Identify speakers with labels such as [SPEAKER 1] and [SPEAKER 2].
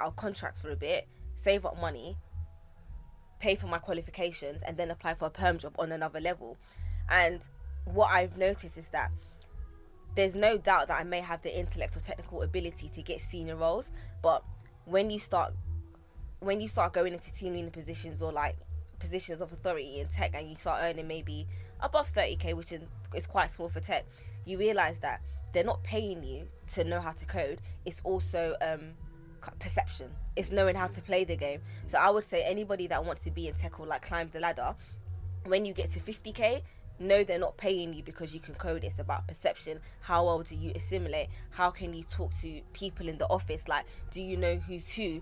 [SPEAKER 1] I'll contract for a bit, save up money, pay for my qualifications, and then apply for a perm job on another level. And what I've noticed is that there's no doubt that I may have the intellect or technical ability to get senior roles, but when you start when you start going into team leading positions or like positions of authority in tech and you start earning maybe above 30k which is, is quite small for tech you realize that they're not paying you to know how to code it's also um, perception it's knowing how to play the game. So i would say anybody that wants to be in tech or like climb the ladder when you get to 50k no they're not paying you because you can code. It's about perception. How well do you assimilate? How can you talk to people in the office? Like do you know who's who